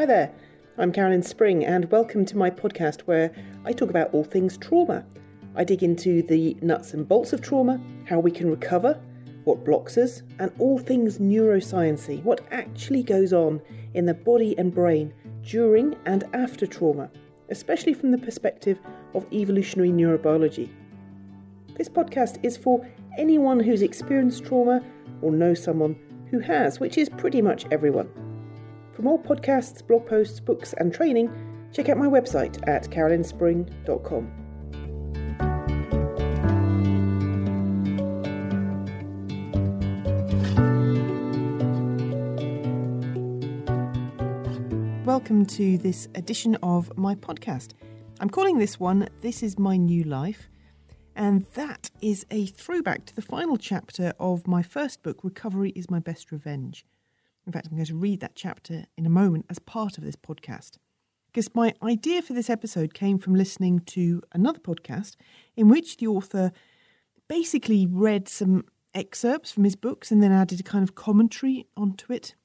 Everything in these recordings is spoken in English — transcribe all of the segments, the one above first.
Hi there, I'm Carolyn Spring, and welcome to my podcast where I talk about all things trauma. I dig into the nuts and bolts of trauma, how we can recover, what blocks us, and all things neurosciency, what actually goes on in the body and brain during and after trauma, especially from the perspective of evolutionary neurobiology. This podcast is for anyone who's experienced trauma or knows someone who has, which is pretty much everyone. For more podcasts, blog posts, books, and training, check out my website at carolynspring.com. Welcome to this edition of my podcast. I'm calling this one This Is My New Life, and that is a throwback to the final chapter of my first book, Recovery is My Best Revenge. In fact, I'm going to read that chapter in a moment as part of this podcast. Because my idea for this episode came from listening to another podcast in which the author basically read some excerpts from his books and then added a kind of commentary onto it.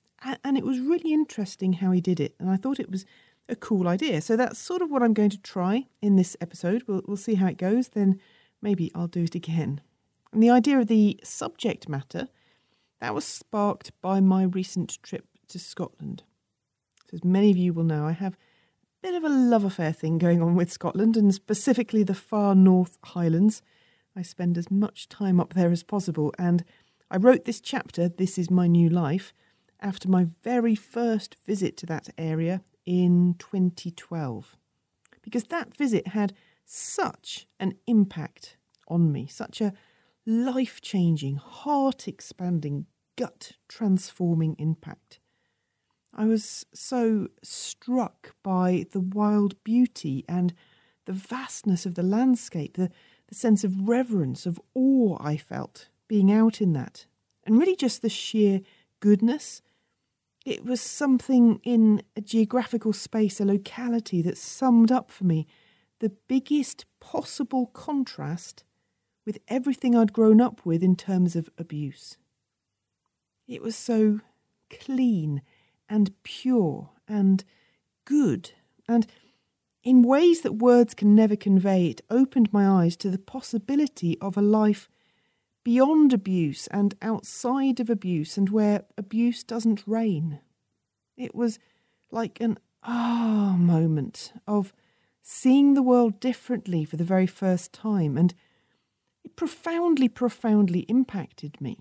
And it was really interesting how he did it. And I thought it was a cool idea. So that's sort of what I'm going to try in this episode. We'll, we'll see how it goes. Then maybe I'll do it again. And the idea of the subject matter that was sparked by my recent trip to Scotland. So, as many of you will know, I have a bit of a love affair thing going on with Scotland and specifically the far North Highlands. I spend as much time up there as possible, and I wrote this chapter, This Is My New Life, after my very first visit to that area in 2012. Because that visit had such an impact on me, such a life changing, heart expanding, gut transforming impact. I was so struck by the wild beauty and the vastness of the landscape, the, the sense of reverence, of awe I felt being out in that, and really just the sheer goodness. It was something in a geographical space, a locality that summed up for me the biggest possible contrast with everything I'd grown up with in terms of abuse. It was so clean and pure and good, and in ways that words can never convey, it opened my eyes to the possibility of a life beyond abuse and outside of abuse, and where abuse doesn't reign. It was like an ah moment of seeing the world differently for the very first time, and it profoundly, profoundly impacted me.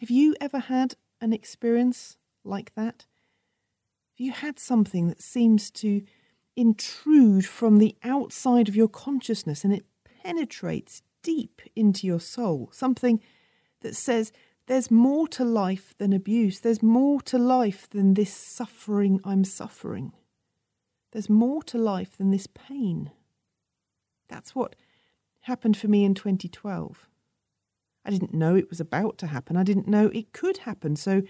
Have you ever had an experience like that? Have you had something that seems to intrude from the outside of your consciousness and it penetrates deep into your soul? Something that says, there's more to life than abuse. There's more to life than this suffering I'm suffering. There's more to life than this pain. That's what happened for me in 2012. I didn't know it was about to happen. I didn't know it could happen. So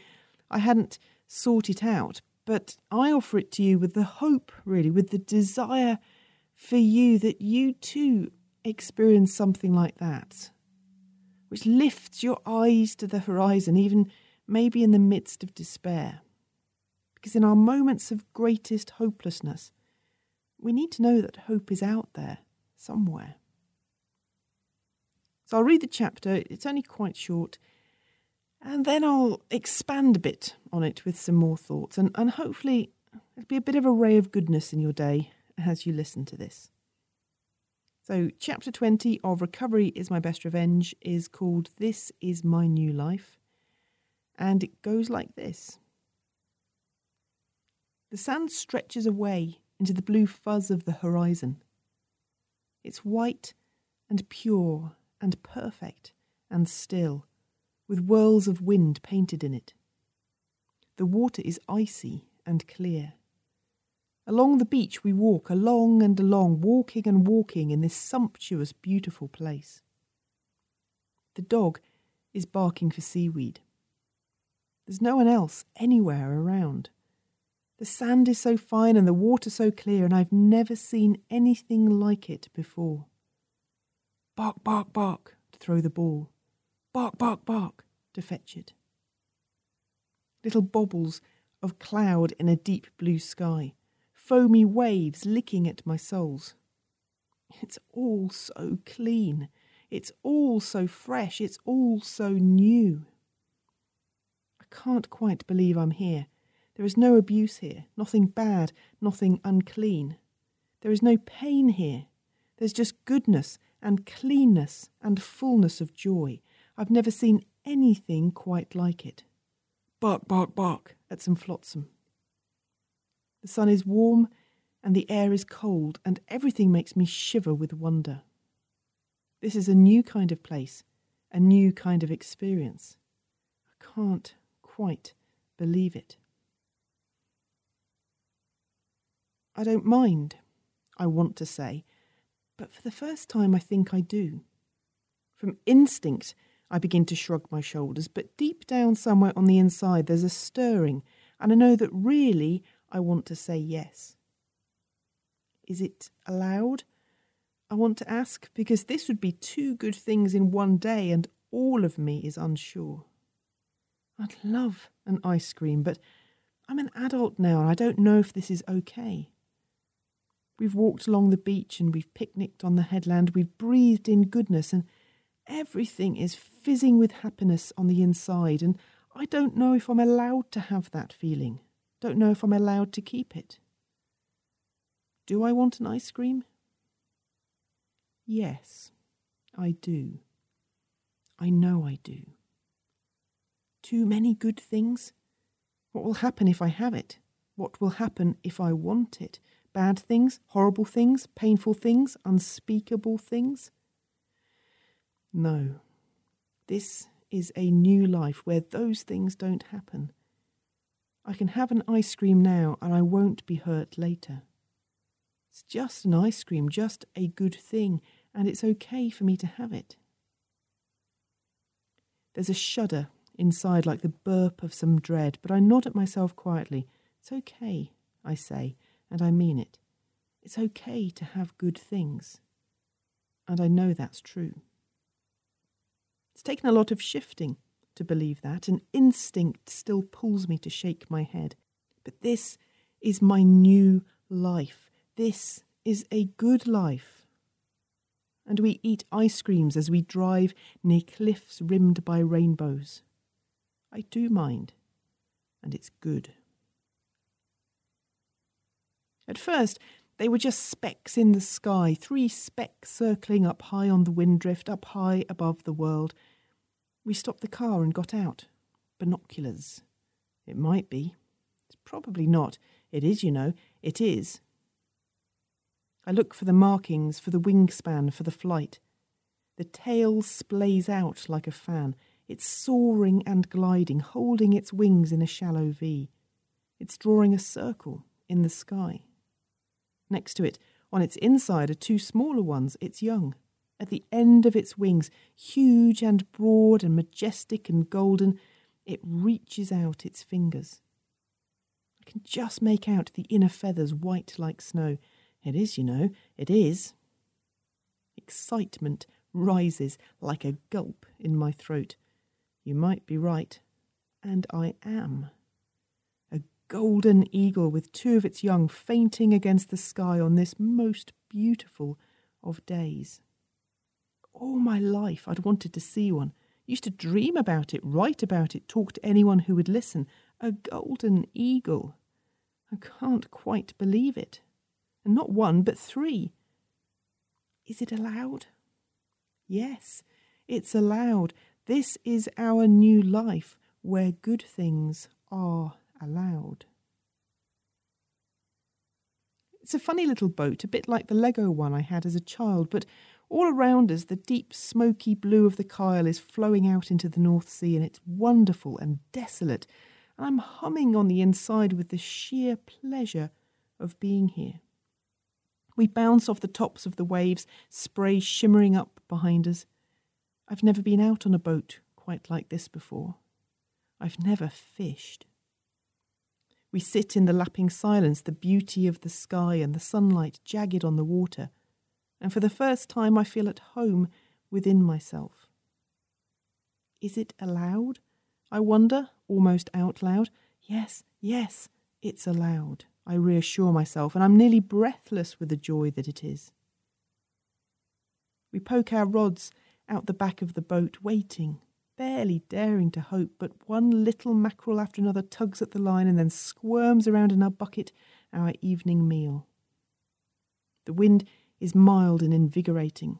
I hadn't sought it out. But I offer it to you with the hope, really, with the desire for you that you too experience something like that, which lifts your eyes to the horizon, even maybe in the midst of despair. Because in our moments of greatest hopelessness, we need to know that hope is out there somewhere. So I'll read the chapter, it's only quite short, and then I'll expand a bit on it with some more thoughts, and, and hopefully it'll be a bit of a ray of goodness in your day as you listen to this. So, chapter 20 of Recovery is My Best Revenge is called This Is My New Life, and it goes like this The sand stretches away into the blue fuzz of the horizon. It's white and pure and perfect and still, with whirls of wind painted in it. The water is icy and clear. Along the beach we walk along and along, walking and walking in this sumptuous, beautiful place. The dog is barking for seaweed. There's no one else anywhere around. The sand is so fine and the water so clear, and I've never seen anything like it before. Bark, bark, bark to throw the ball. Bark, bark, bark to fetch it. Little bobbles of cloud in a deep blue sky, foamy waves licking at my soles. It's all so clean. It's all so fresh. It's all so new. I can't quite believe I'm here. There is no abuse here, nothing bad, nothing unclean. There is no pain here. There's just goodness and cleanness and fullness of joy. I've never seen anything quite like it. Bark, bark, bark at some flotsam. The sun is warm and the air is cold, and everything makes me shiver with wonder. This is a new kind of place, a new kind of experience. I can't quite believe it. I don't mind, I want to say, but for the first time I think I do. From instinct, I begin to shrug my shoulders, but deep down somewhere on the inside there's a stirring, and I know that really I want to say yes. Is it allowed? I want to ask because this would be two good things in one day, and all of me is unsure. I'd love an ice cream, but I'm an adult now and I don't know if this is okay. We've walked along the beach and we've picnicked on the headland, we've breathed in goodness, and everything is fizzing with happiness on the inside, and I don't know if I'm allowed to have that feeling. Don't know if I'm allowed to keep it. Do I want an ice cream? Yes, I do. I know I do. Too many good things? What will happen if I have it? What will happen if I want it? Bad things, horrible things, painful things, unspeakable things? No. This is a new life where those things don't happen. I can have an ice cream now and I won't be hurt later. It's just an ice cream, just a good thing, and it's okay for me to have it. There's a shudder inside, like the burp of some dread, but I nod at myself quietly. It's okay, I say, and I mean it. It's okay to have good things. And I know that's true. It's taken a lot of shifting to believe that, and instinct still pulls me to shake my head. But this is my new life. This is a good life. And we eat ice creams as we drive near cliffs rimmed by rainbows. I do mind, and it's good. At first, they were just specks in the sky, three specks circling up high on the wind drift, up high above the world. We stopped the car and got out. Binoculars. It might be. It's probably not. It is, you know. It is. I look for the markings, for the wingspan, for the flight. The tail splays out like a fan. It's soaring and gliding, holding its wings in a shallow V. It's drawing a circle in the sky. Next to it, on its inside, are two smaller ones, its young. At the end of its wings, huge and broad and majestic and golden, it reaches out its fingers. I can just make out the inner feathers white like snow it is, you know, it is. Excitement rises like a gulp in my throat. You might be right, and I am. Golden eagle with two of its young fainting against the sky on this most beautiful of days. All my life I'd wanted to see one. Used to dream about it, write about it, talk to anyone who would listen. A golden eagle. I can't quite believe it and not one, but three. Is it allowed? Yes, it's allowed. This is our new life where good things are allowed. It's a funny little boat, a bit like the Lego one I had as a child, but all around us the deep smoky blue of the Kyle is flowing out into the North Sea and it's wonderful and desolate, and I'm humming on the inside with the sheer pleasure of being here. We bounce off the tops of the waves, spray shimmering up behind us. I've never been out on a boat quite like this before. I've never fished. We sit in the lapping silence, the beauty of the sky and the sunlight jagged on the water, and for the first time I feel at home within myself. Is it allowed? I wonder, almost out loud. Yes, yes, it's allowed, I reassure myself, and I'm nearly breathless with the joy that it is. We poke our rods out the back of the boat, waiting, barely daring to hope, but one little mackerel after another tugs at the line and then squirms around in our bucket, our evening meal. The wind is mild and invigorating.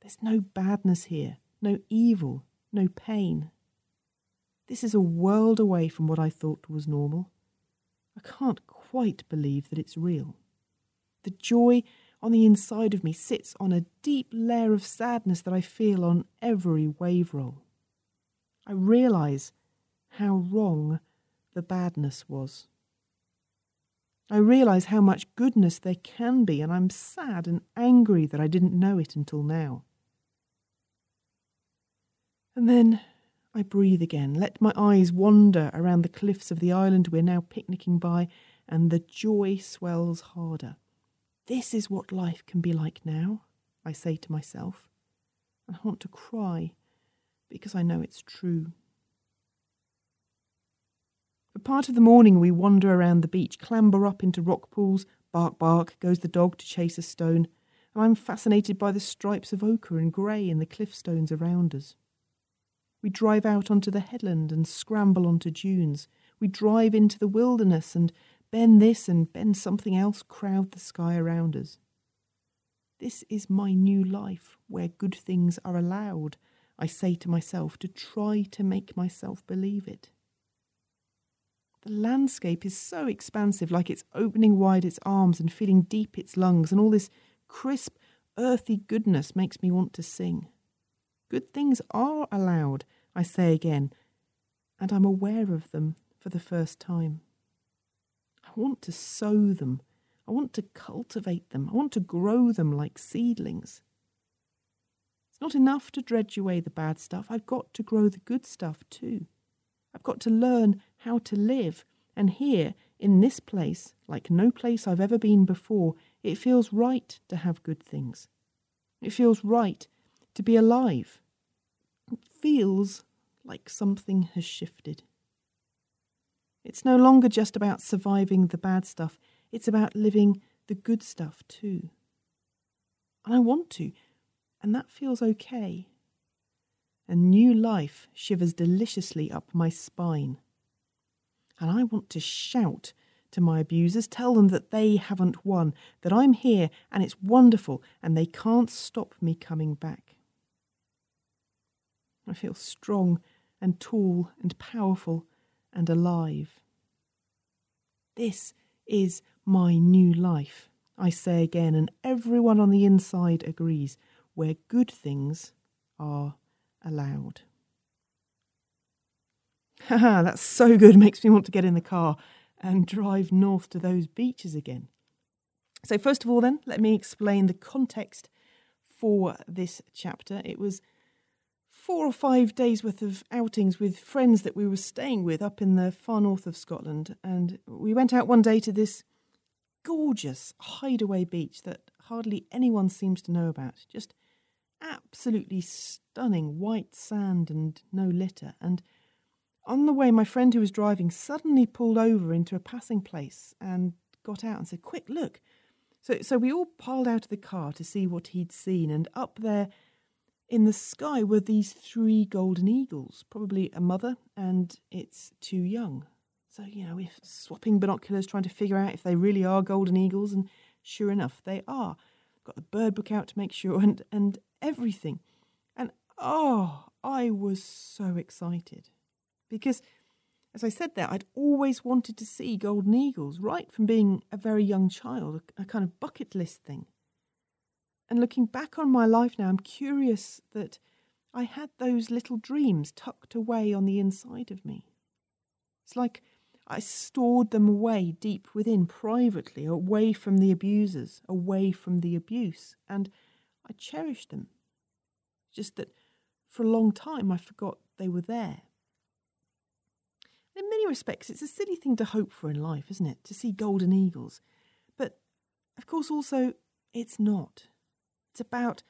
There's no badness here, no evil, no pain. This is a world away from what I thought was normal. I can't quite believe that it's real. The joy on the inside of me sits on a deep layer of sadness that I feel on every wave roll. I realise how wrong the badness was. I realise how much goodness there can be, and I'm sad and angry that I didn't know it until now. And then I breathe again, let my eyes wander around the cliffs of the island we're now picnicking by, and the joy swells harder. This is what life can be like now, I say to myself. I want to cry because I know it's true. For part of the morning, we wander around the beach, clamber up into rock pools, bark, bark, goes the dog to chase a stone, and I'm fascinated by the stripes of ochre and grey in the cliff stones around us. We drive out onto the headland and scramble onto dunes. We drive into the wilderness and bend this and bend something else crowd the sky around us. This is my new life where good things are allowed, I say to myself to try to make myself believe it. The landscape is so expansive, like it's opening wide its arms and filling deep its lungs, and all this crisp, earthy goodness makes me want to sing. Good things are allowed, I say again, and I'm aware of them for the first time. I want to sow them. I want to cultivate them. I want to grow them like seedlings. It's not enough to dredge away the bad stuff. I've got to grow the good stuff too. I've got to learn how to live. And here, in this place, like no place I've ever been before, it feels right to have good things. It feels right to be alive. It feels like something has shifted. It's no longer just about surviving the bad stuff, it's about living the good stuff too. And I want to, and that feels okay. A new life shivers deliciously up my spine. And I want to shout to my abusers, tell them that they haven't won, that I'm here and it's wonderful and they can't stop me coming back. I feel strong and tall and powerful and alive. This is my new life, I say again, and everyone on the inside agrees, where good things are allowed. Haha, that's so good, makes me want to get in the car and drive north to those beaches again. So, first of all, then, let me explain the context for this chapter. It was four or five days worth of outings with friends that we were staying with up in the far north of Scotland. And we went out one day to this gorgeous hideaway beach that hardly anyone seems to know about. Just absolutely stunning white sand and no litter. And on the way, my friend who was driving suddenly pulled over into a passing place and got out and said, Quick, look. So, so we all piled out of the car to see what he'd seen. And up there, in the sky were these three golden eagles, probably a mother and its two young. So, you know, we're swapping binoculars, trying to figure out if they really are golden eagles, and sure enough, they are. Got the bird book out to make sure, and, and everything. And oh, I was so excited. Because, as I said there, I'd always wanted to see golden eagles, right from being a very young child, a, kind of bucket list thing. And looking back on my life now, I'm curious that I had those little dreams tucked away on the inside of me. It's like I stored them away deep within, privately, away from the abusers, away from the abuse, and I cherished them. Just that for a long time I forgot they were there. In many respects, it's a silly thing to hope for in life, isn't it? To see golden eagles. But of course, also, it's not. It's about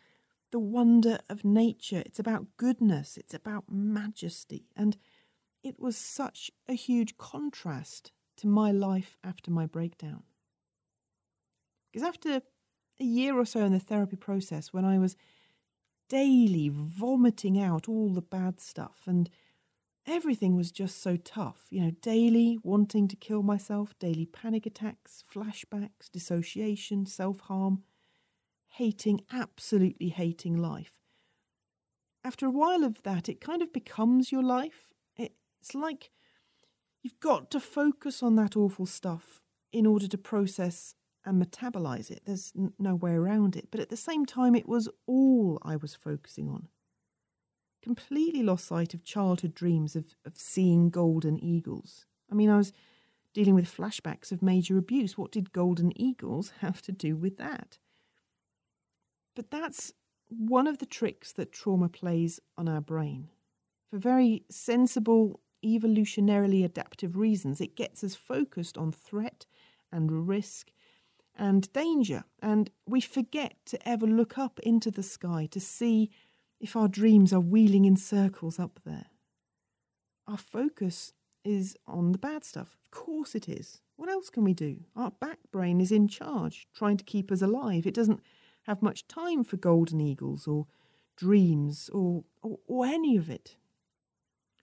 the wonder of nature. It's about goodness. It's about majesty. And it was such a huge contrast to my life after my breakdown. Because after a year or so in the therapy process, when I was daily vomiting out all the bad stuff and everything was just so tough, you know, daily wanting to kill myself, daily panic attacks, flashbacks, dissociation, self harm, hating, absolutely hating life. After a while of that, it kind of becomes your life. It's like you've got to focus on that awful stuff in order to process and metabolize it. There's n- no way around it. But at the same time, it was all I was focusing on. Completely lost sight of childhood dreams of, of seeing golden eagles. I mean, I was dealing with flashbacks of major abuse. What did golden eagles have to do with that? But that's one of the tricks that trauma plays on our brain. For very sensible, evolutionarily adaptive reasons, it gets us focused on threat and risk and danger. And we forget to ever look up into the sky to see if our dreams are wheeling in circles up there. Our focus is on the bad stuff. Of course it is. What else can we do? Our back brain is in charge, trying to keep us alive. It doesn't have much time for golden eagles or dreams or, or, or any of it.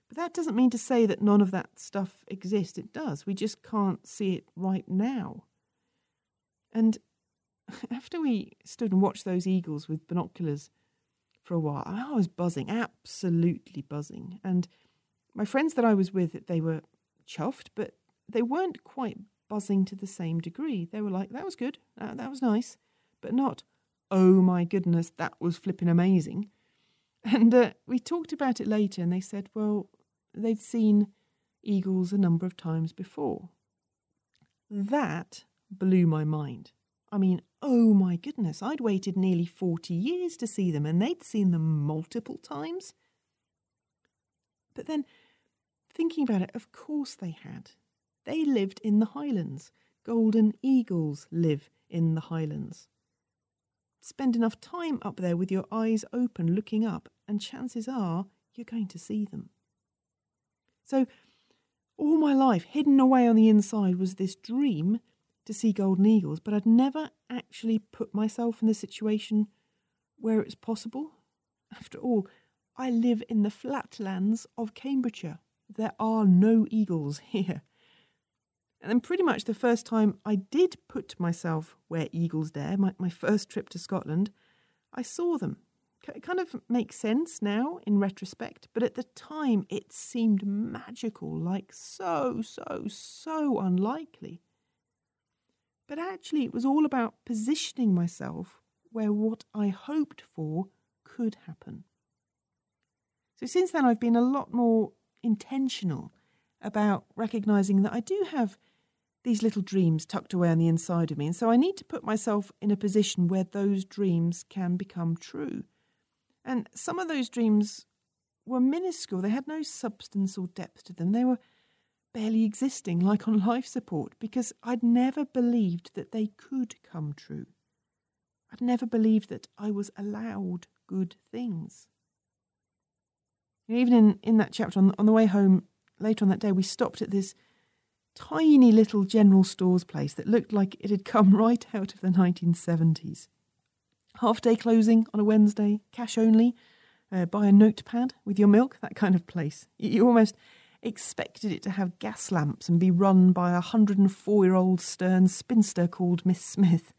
But that doesn't mean to say that none of that stuff exists. It does. We just can't see it right now. And after we stood and watched those eagles with binoculars for a while, I was buzzing, absolutely buzzing. And my friends that I was with, they were chuffed, but they weren't quite buzzing to the same degree. They were like, that was good, that, that was nice, but not, oh my goodness, that was flipping amazing. And uh, we talked about it later, and they said, well, they'd seen eagles a number of times before. That blew my mind. I mean, oh my goodness, I'd waited nearly 40 years to see them and they'd seen them multiple times. But then, thinking about it, of course they had. They lived in the Highlands. Golden eagles live in the Highlands. Spend enough time up there with your eyes open looking up, and chances are you're going to see them. So, all my life, hidden away on the inside, was this dream to see golden eagles, but I'd never actually put myself in the situation where it's possible. After all, I live in the flatlands of Cambridgeshire. There are no eagles here. And then, pretty much the first time I did put myself where eagles dare, my, my first trip to Scotland, I saw them. It kind of makes sense now in retrospect, but at the time it seemed magical, like so, so, so unlikely. But actually, it was all about positioning myself where what I hoped for could happen. So, since then, I've been a lot more intentional about recognizing that I do have these little dreams tucked away on the inside of me. And so I need to put myself in a position where those dreams can become true. And some of those dreams were minuscule, they had no substance or depth to them. They were barely existing, like on life support, because I'd never believed that they could come true. I'd never believed that I was allowed good things. And even in, in that chapter, on, on the way home later on that day, we stopped at this tiny little general stores place that looked like it had come right out of the 1970s. Half day closing on a Wednesday, cash only, uh, buy a notepad with your milk, that kind of place. You almost expected it to have gas lamps and be run by a 104 year old stern spinster called Miss Smith.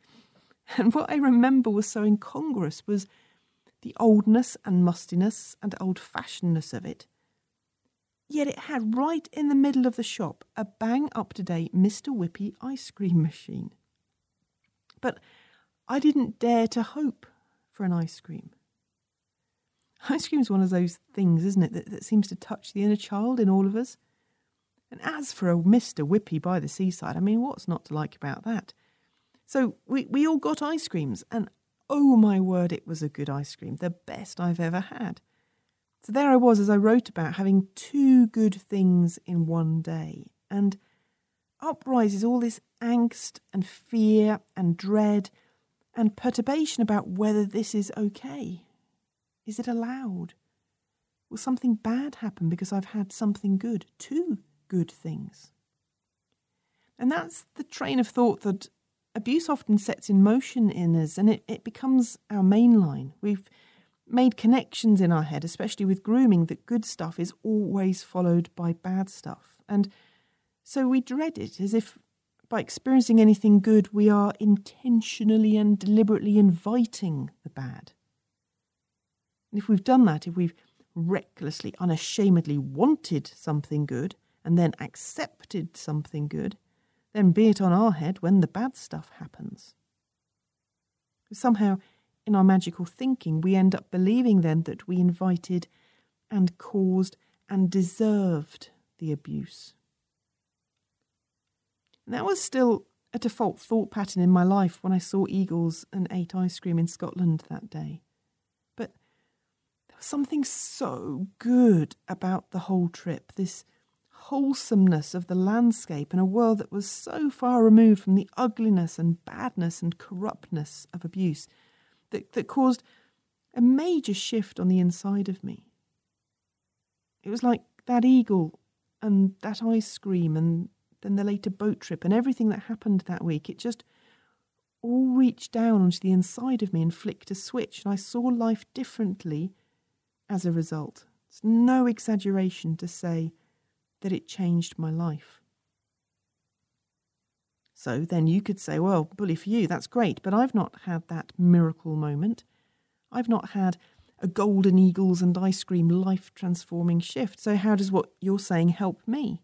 And what I remember was so incongruous was the oldness and mustiness and old fashionedness of it. Yet it had right in the middle of the shop a bang up to date Mr. Whippy ice cream machine. But I didn't dare to hope for an ice cream. Ice cream is one of those things, isn't it, that, that seems to touch the inner child in all of us. And as for a Mr. Whippy by the seaside, I mean, what's not to like about that? So we, we all got ice creams, and oh my word, it was a good ice cream, the best I've ever had. So there I was as I wrote about having two good things in one day, and up rises all this angst and fear and dread and perturbation about whether this is okay. Is it allowed? Will something bad happen because I've had something good? Two good things. And that's the train of thought that abuse often sets in motion in us and it, it becomes our main line. We've made connections in our head, especially with grooming, that good stuff is always followed by bad stuff. And so we dread it as if by experiencing anything good, we are intentionally and deliberately inviting the bad. And if we've done that, if we've recklessly, unashamedly wanted something good and then accepted something good, then be it on our head when the bad stuff happens. Somehow, in our magical thinking, we end up believing then that we invited and caused and deserved the abuse. And that was still a default thought pattern in my life when I saw eagles and ate ice cream in Scotland that day. Something so good about the whole trip, this wholesomeness of the landscape in a world that was so far removed from the ugliness and badness and corruptness of abuse that, that caused a major shift on the inside of me. It was like that eagle and that ice cream and then the later boat trip and everything that happened that week. It just all reached down onto the inside of me and flicked a switch, and I saw life differently as a result. It's no exaggeration to say that it changed my life. So then you could say, well, bully for you, that's great, but I've not had that miracle moment. I've not had a golden eagles and ice cream life transforming shift. So, how does what you're saying help me?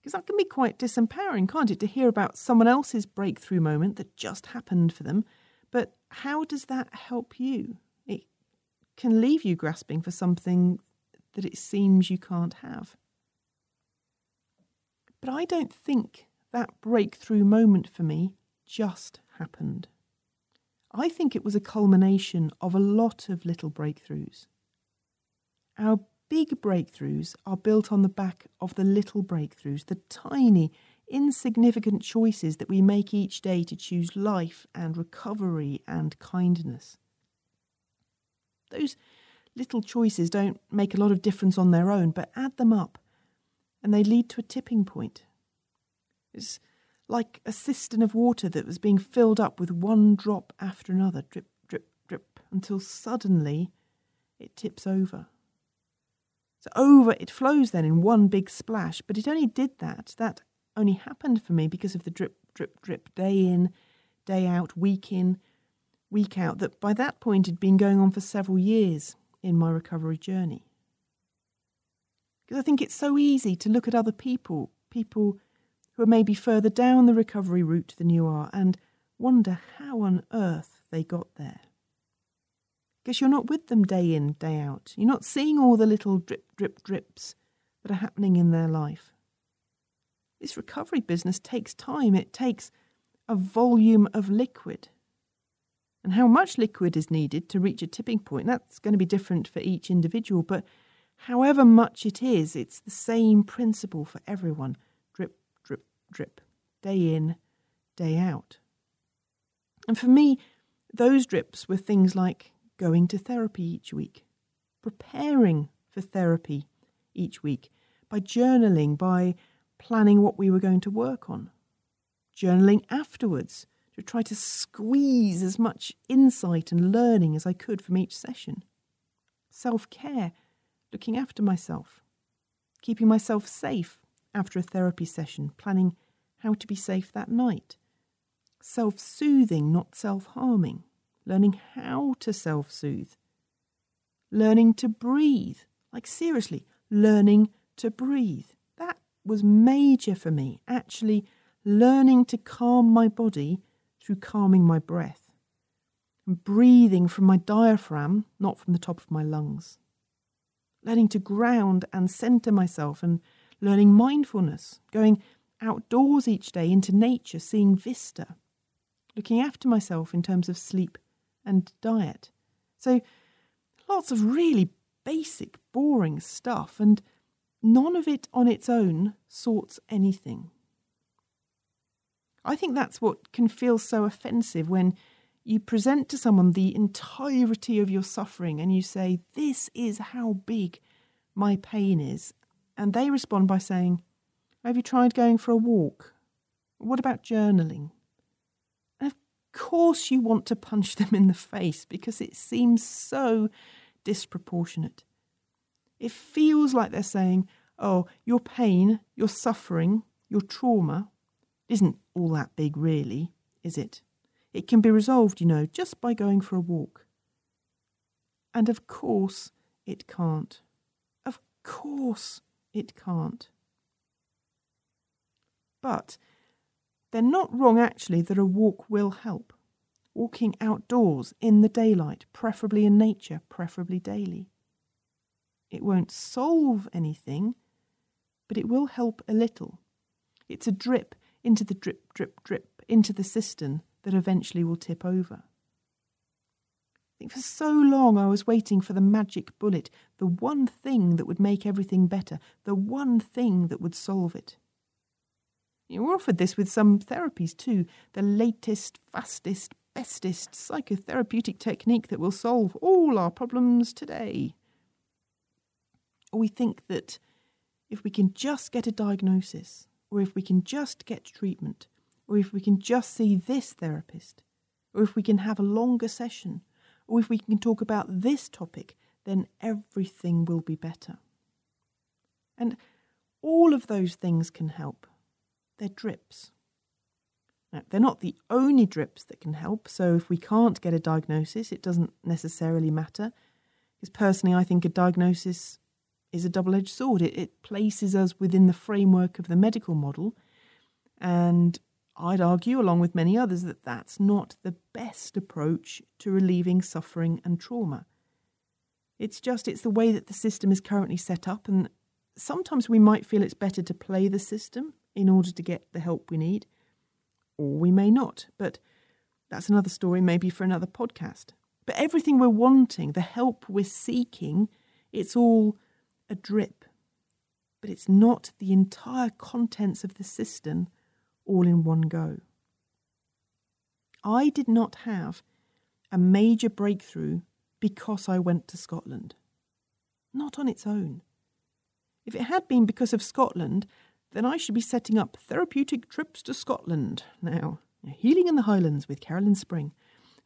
Because that can be quite disempowering, can't it, to hear about someone else's breakthrough moment that just happened for them. But how does that help you? Can leave you grasping for something that it seems you can't have. But I don't think that breakthrough moment for me just happened. I think it was a culmination of a lot of little breakthroughs. Our big breakthroughs are built on the back of the little breakthroughs, the tiny, insignificant choices that we make each day to choose life and recovery and kindness. Those little choices don't make a lot of difference on their own, but add them up and they lead to a tipping point. It's like a cistern of water that was being filled up with one drop after another, drip, drip, drip, until suddenly it tips over. So over it flows then in one big splash, but it only did that. That only happened for me because of the drip, drip, drip, day in, day out, week in, week out, that by that point had been going on for several years in my recovery journey. Because I think it's so easy to look at other people, people who are maybe further down the recovery route than you are, and wonder how on earth they got there. Because you're not with them day in, day out. You're not seeing all the little drip, drip, drips that are happening in their life. This recovery business takes time, it takes a volume of liquid. And how much liquid is needed to reach a tipping point, that's going to be different for each individual, but however much it is, it's the same principle for everyone. Drip, drip, drip, day in, day out. And for me, those drips were things like going to therapy each week, preparing for therapy each week by journaling, by planning what we were going to work on, journaling afterwards try to squeeze as much insight and learning as I could from each session, self care, looking after myself, keeping myself safe after a therapy session, planning how to be safe that night, self soothing, not self harming learning how to self soothe, learning to breathe. Like, seriously, learning to breathe. That was major for me, actually, learning to calm my body through calming my breath. And breathing from my diaphragm, not from the top of my lungs. Learning to ground and center myself and learning mindfulness, going outdoors each day into nature, seeing vista, looking after myself in terms of sleep and diet. So lots of really basic, boring stuff, and none of it on its own sorts anything. I think that's what can feel so offensive when you present to someone the entirety of your suffering and you say, This is how big my pain is. And they respond by saying, Have you tried going for a walk? What about journaling? And of course, you want to punch them in the face because it seems so disproportionate. It feels like they're saying, oh, your pain, your suffering, your trauma isn't all that big, really, is it? It can be resolved, you know, just by going for a walk. And of course, it can't. Of course, it can't. But they're not wrong, actually, that a walk will help. Walking outdoors in the daylight, preferably in nature, preferably daily. It won't solve anything, but it will help a little. It's a drip into the drip, drip, drip into the cistern that eventually will tip over. I think for so long I was waiting for the magic bullet, the one thing that would make everything better, the one thing that would solve it. You were offered this with some therapies too, the latest, fastest, bestest psychotherapeutic technique that will solve all our problems today. Or we think that if we can just get a diagnosis, or if we can just get treatment, or if we can just see this therapist, or if we can have a longer session, or if we can talk about this topic, then everything will be better. And all of those things can help. They're drips. Now, they're not the only drips that can help, so if we can't get a diagnosis, it doesn't necessarily matter. Because personally, I think a diagnosis is a double edged sword. It, it places us within the framework of the medical model. And I'd argue, along with many others, that that's not the best approach to relieving suffering and trauma. It's just, it's the way that the system is currently set up. And sometimes we might feel it's better to play the system in order to get the help we need, or we may not. But that's another story, maybe for another podcast. But everything we're wanting, the help we're seeking, it's all a drip, but it's not the entire contents of the cistern all in one go. I did not have a major breakthrough because I went to Scotland. Not on its own. If it had been because of Scotland, then I should be setting up therapeutic trips to Scotland now, healing in the Highlands with Carolyn Spring,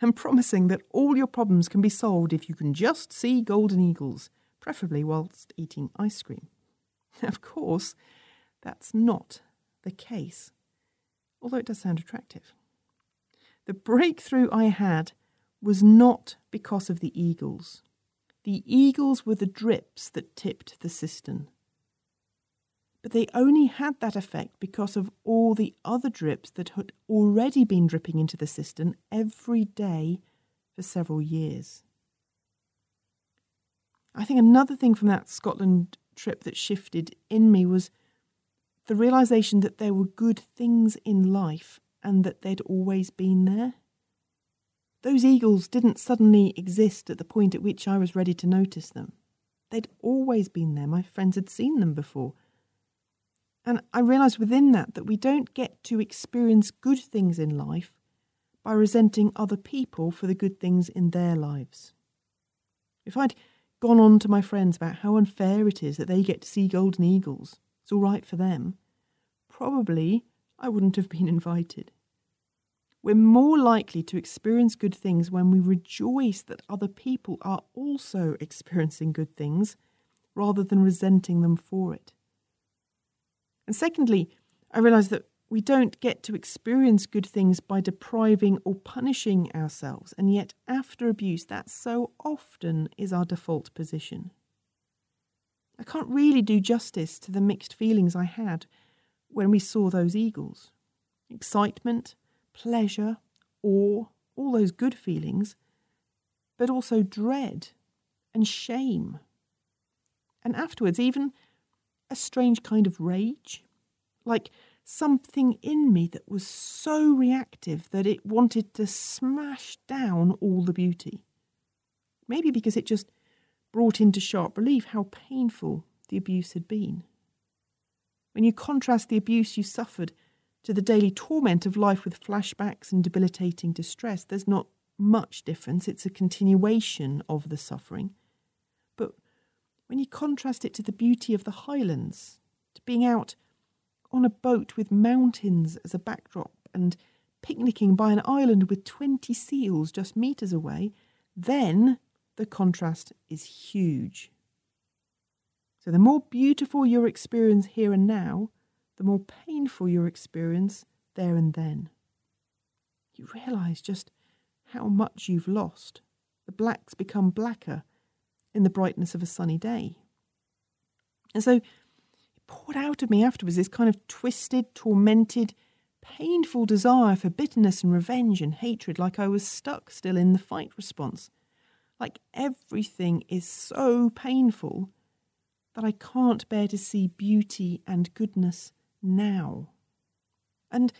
and promising that all your problems can be solved if you can just see golden eagles preferably whilst eating ice cream. Of course, that's not the case, although it does sound attractive. The breakthrough I had was not because of the eagles. The eagles were the drips that tipped the cistern. But they only had that effect because of all the other drips that had already been dripping into the cistern every day for several years. I think another thing from that Scotland trip that shifted in me was the realization that there were good things in life and that they'd always been there. Those eagles didn't suddenly exist at the point at which I was ready to notice them. They'd always been there. My friends had seen them before. And I realised within that that we don't get to experience good things in life by resenting other people for the good things in their lives. If I'd gone on to my friends about how unfair it is that they get to see golden eagles. It's all right for them. Probably I wouldn't have been invited. We're more likely to experience good things when we rejoice that other people are also experiencing good things rather than resenting them for it. And secondly, I realise that we don't get to experience good things by depriving or punishing ourselves, and yet, after abuse, that so often is our default position. I can't really do justice to the mixed feelings I had when we saw those eagles excitement, pleasure, awe, all those good feelings, but also dread and shame. And afterwards, even a strange kind of rage, like something in me that was so reactive that it wanted to smash down all the beauty. Maybe because it just brought into sharp relief how painful the abuse had been. When you contrast the abuse you suffered to the daily torment of life with flashbacks and debilitating distress, there's not much difference. It's a continuation of the suffering. But when you contrast it to the beauty of the highlands, to being out on a boat with mountains as a backdrop and picnicking by an island with 20 seals just metres away, then the contrast is huge. So, the more beautiful your experience here and now, the more painful your experience there and then. You realise just how much you've lost. The blacks become blacker in the brightness of a sunny day. And so poured out of me afterwards this kind of twisted, tormented, painful desire for bitterness and revenge and hatred, like I was stuck still in the fight response. Like everything is so painful that I can't bear to see beauty and goodness now. And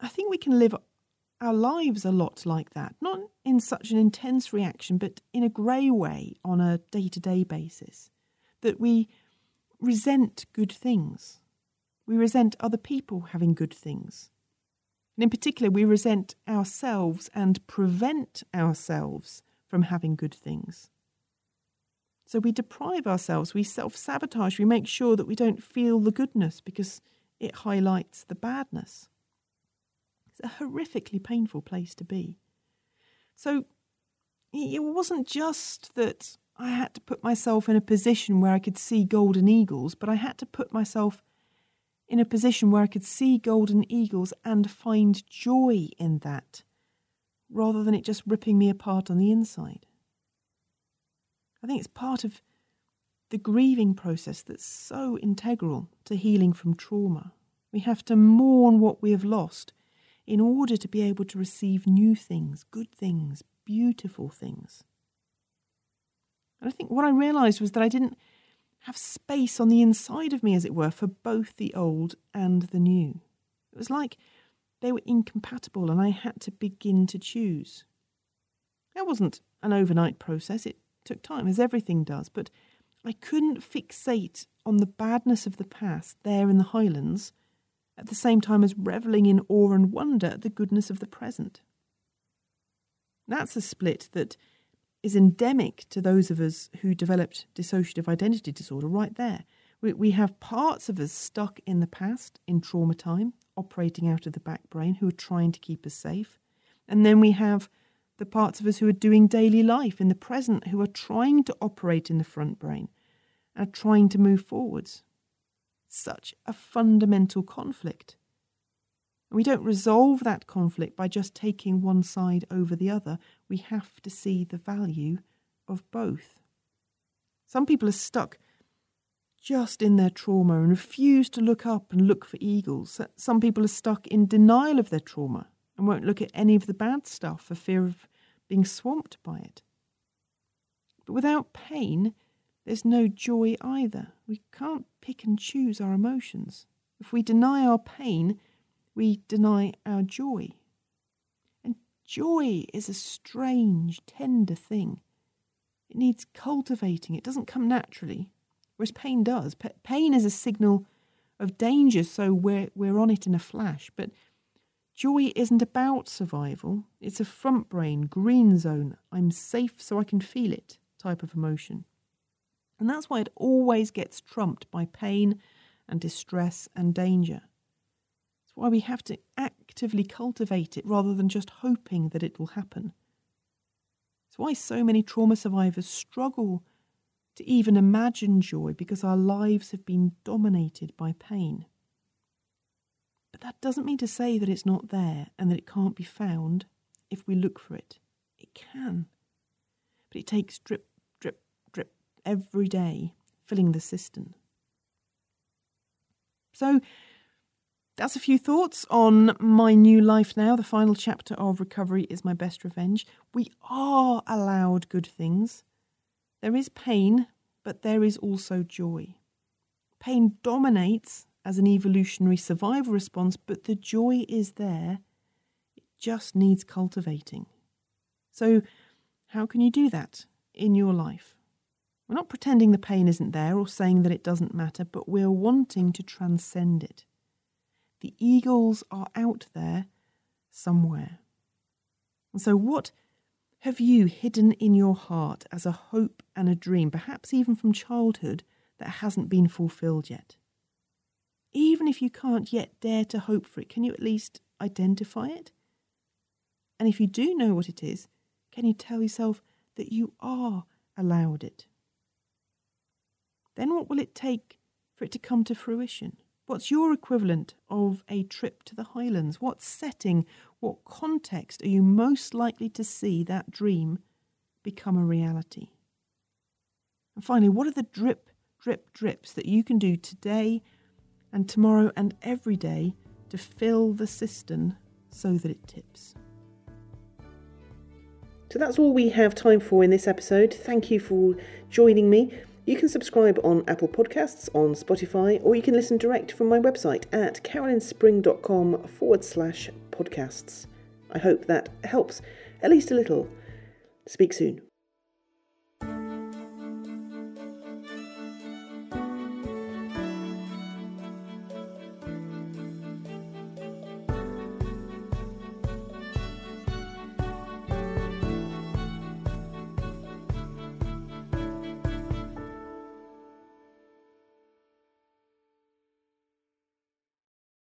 I think we can live our lives a lot like that, not in such an intense reaction, but in a grey way on a day to day basis. That we resent good things. We resent other people having good things. And in particular, we resent ourselves and prevent ourselves from having good things. So we deprive ourselves, we self sabotage, we make sure that we don't feel the goodness because it highlights the badness. It's a horrifically painful place to be. So it wasn't just that I had to put myself in a position where I could see golden eagles, but I had to put myself in a position where I could see golden eagles and find joy in that, rather than it just ripping me apart on the inside. I think it's part of the grieving process that's so integral to healing from trauma. We have to mourn what we have lost in order to be able to receive new things, good things, beautiful things. And I think what I realised was that I didn't have space on the inside of me, as it were, for both the old and the new. It was like they were incompatible and I had to begin to choose. That wasn't an overnight process, it took time, as everything does, but I couldn't fixate on the badness of the past there in the Highlands at the same time as revelling in awe and wonder at the goodness of the present. That's a split that is endemic to those of us who developed dissociative identity disorder right there. We, we have parts of us stuck in the past, in trauma time, operating out of the back brain, who are trying to keep us safe. And then we have the parts of us who are doing daily life in the present, who are trying to operate in the front brain and are trying to move forwards such a fundamental conflict. We don't resolve that conflict by just taking one side over the other. We have to see the value of both. Some people are stuck just in their trauma and refuse to look up and look for eagles. Some people are stuck in denial of their trauma and won't look at any of the bad stuff for fear of being swamped by it. But without pain, there's no joy either. We can't pick and choose our emotions. If we deny our pain, we deny our joy. And joy is a strange, tender thing. It needs cultivating, it doesn't come naturally, whereas pain does. Pain is a signal of danger, so we're, we're on it in a flash. But joy isn't about survival, it's a front brain, green zone, I'm safe so I can feel it type of emotion. And that's why it always gets trumped by pain and distress and danger. Why we have to actively cultivate it rather than just hoping that it will happen. It's why so many trauma survivors struggle to even imagine joy because our lives have been dominated by pain. But that doesn't mean to say that it's not there and that it can't be found if we look for it. It can. But it takes drip, drip, drip every day, filling the cistern. So, that's a few thoughts on my new life now. The final chapter of Recovery is My Best Revenge. We are allowed good things. There is pain, but there is also joy. Pain dominates as an evolutionary survival response, but the joy is there. It just needs cultivating. So, how can you do that in your life? We're not pretending the pain isn't there or saying that it doesn't matter, but we're wanting to transcend it. The eagles are out there somewhere. And so, what have you hidden in your heart as a hope and a dream, perhaps even from childhood, that hasn't been fulfilled yet? Even if you can't yet dare to hope for it, can you at least identify it? And if you do know what it is, can you tell yourself that you are allowed it? Then what will it take for it to come to fruition? What's your equivalent of a trip to the Highlands? What setting, what context are you most likely to see that dream become a reality? And finally, what are the drip, drip, drips that you can do today and tomorrow and every day to fill the cistern so that it tips? So that's all we have time for in this episode. Thank you for joining me. You can subscribe on Apple Podcasts, on Spotify, or you can listen direct from my website at carolynspring.com forward slash podcasts. I hope that helps at least a little. Speak soon.